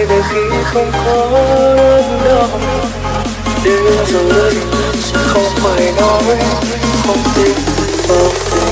quay để khi không có đau đến giờ sẽ không phải nói không tin vào tình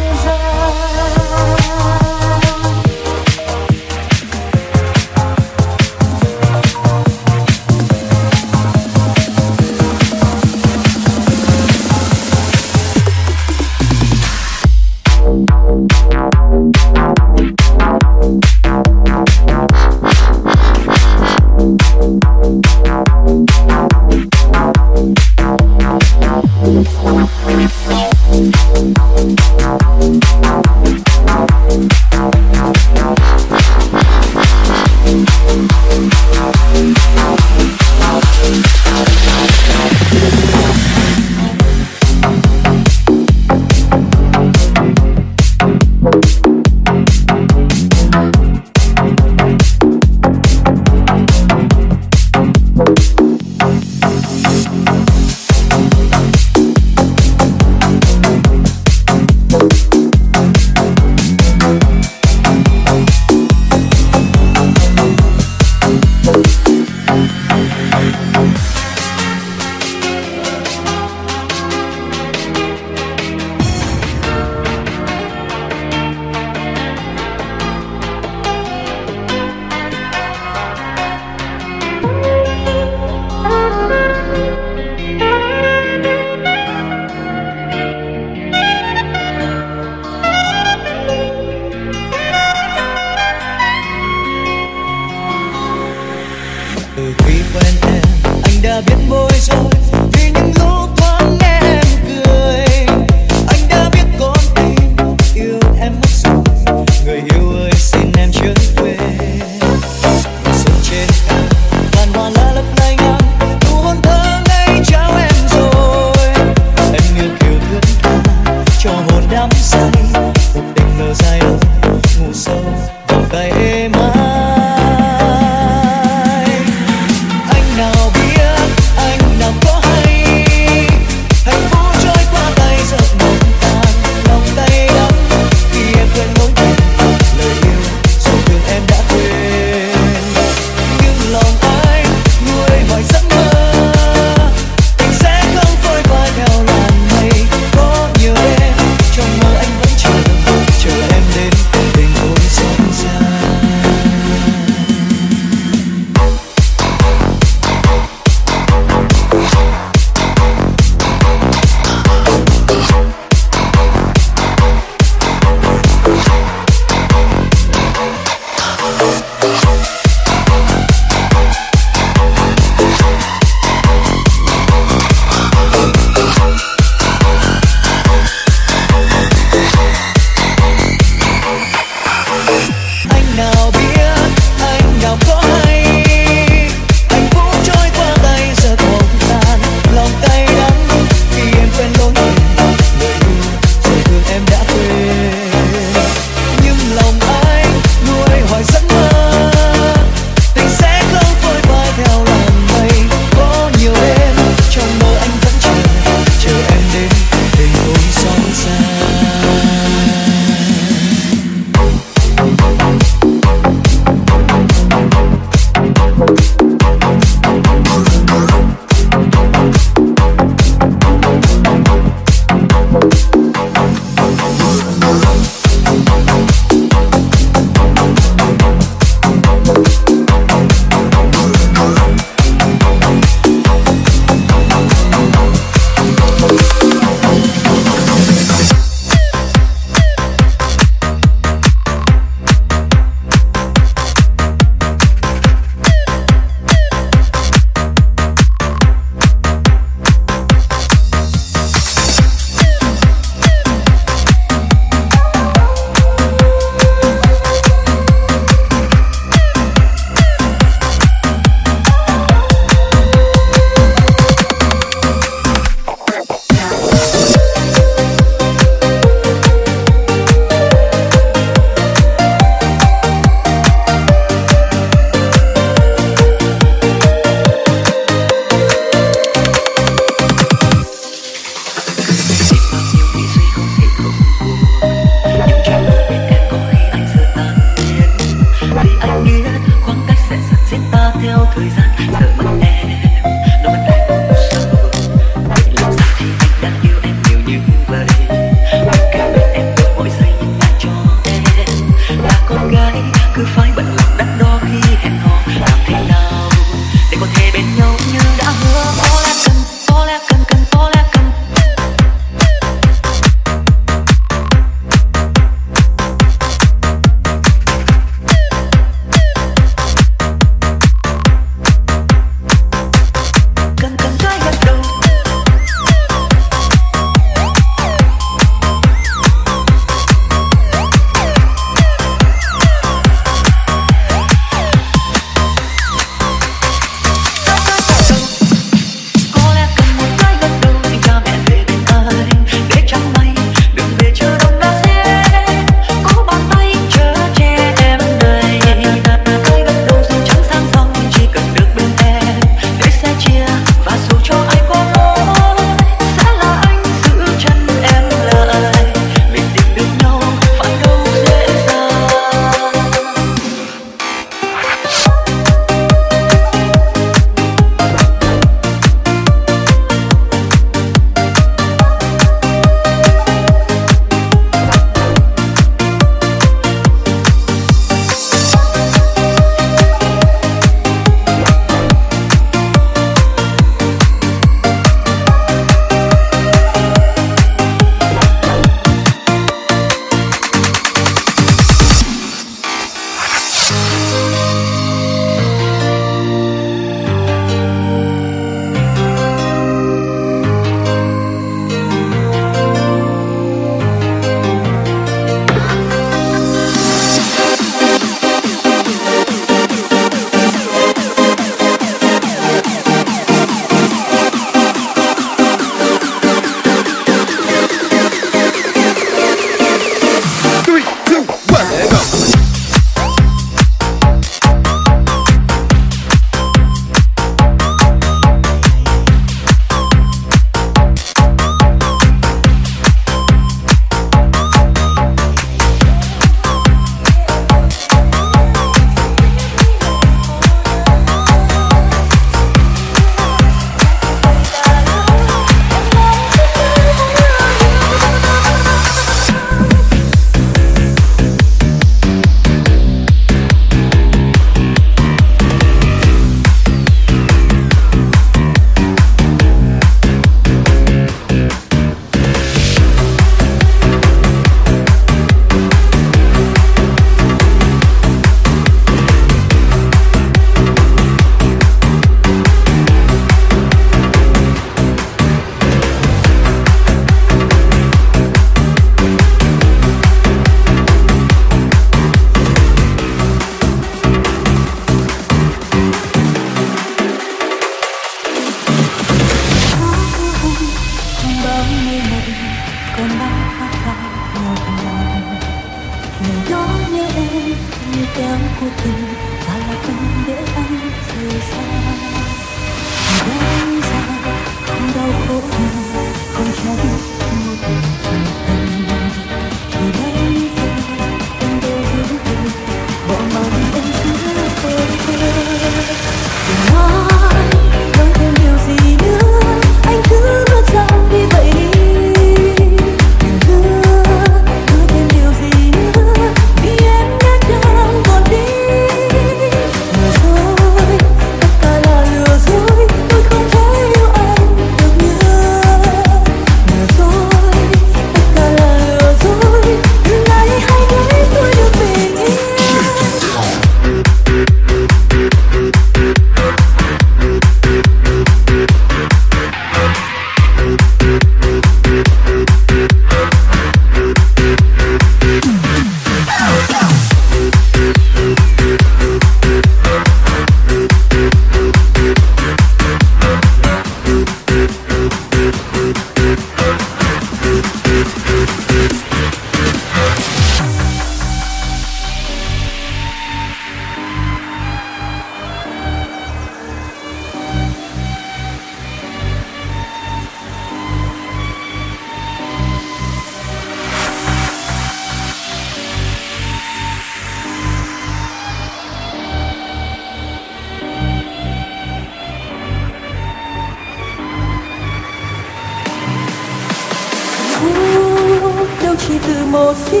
kia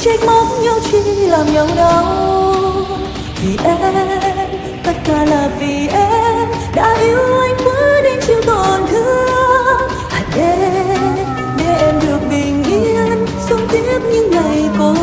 trách móc nhau chỉ làm nhau đau. Vì em, tất cả là vì em, đã yêu anh quá đến chiều tổn thương hãy để để em được bình yên, sống tiếp những ngày cô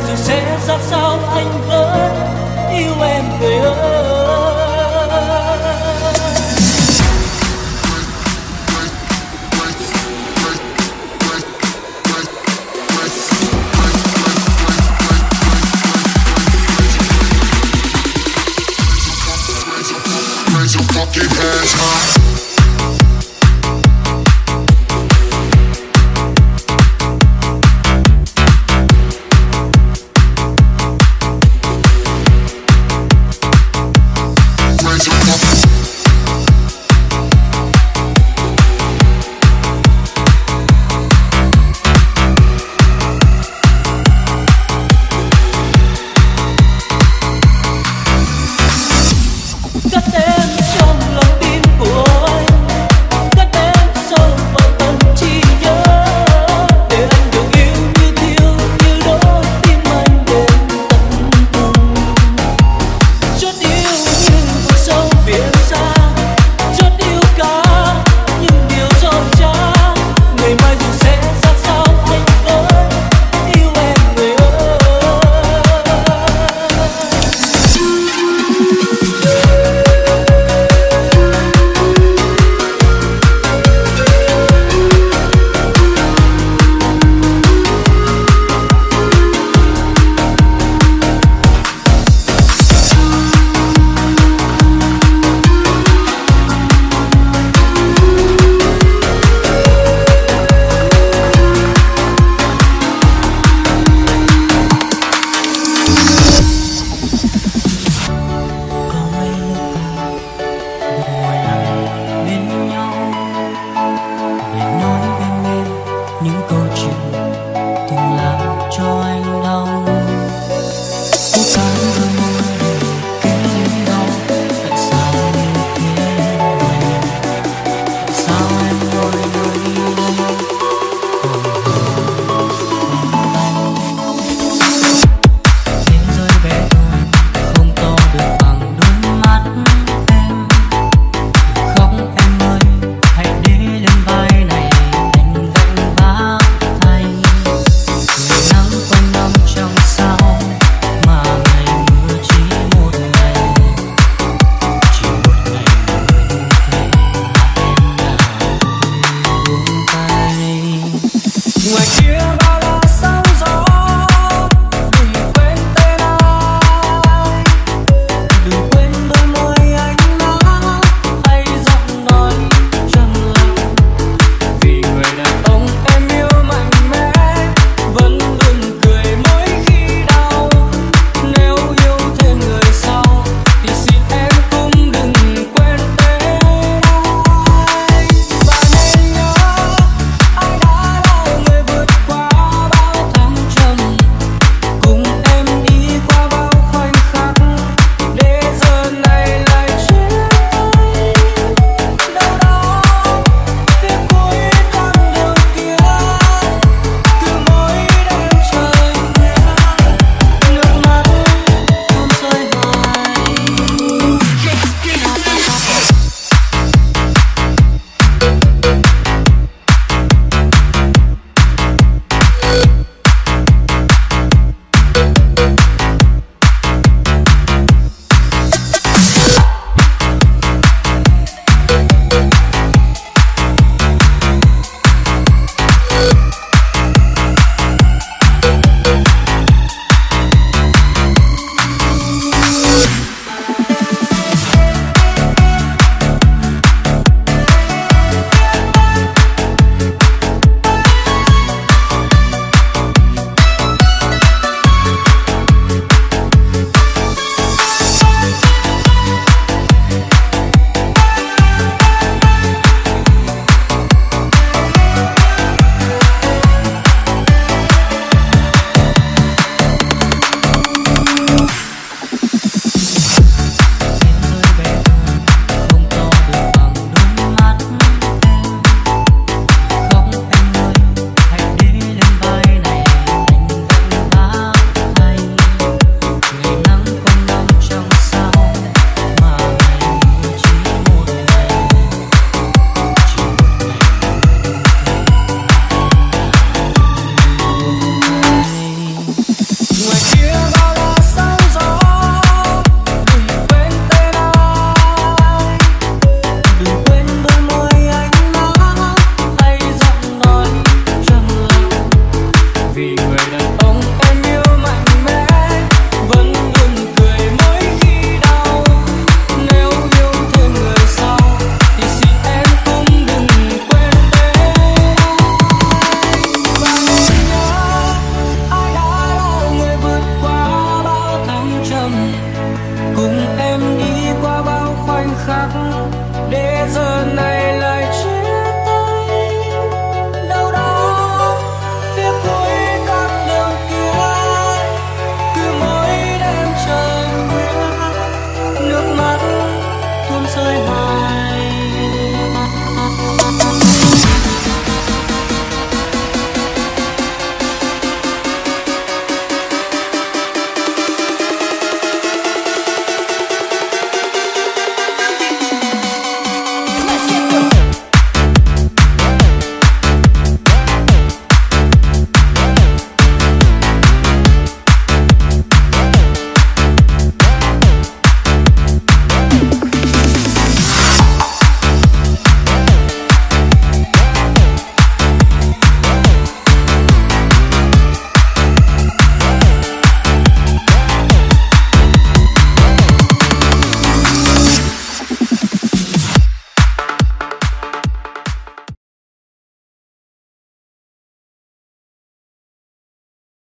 cất em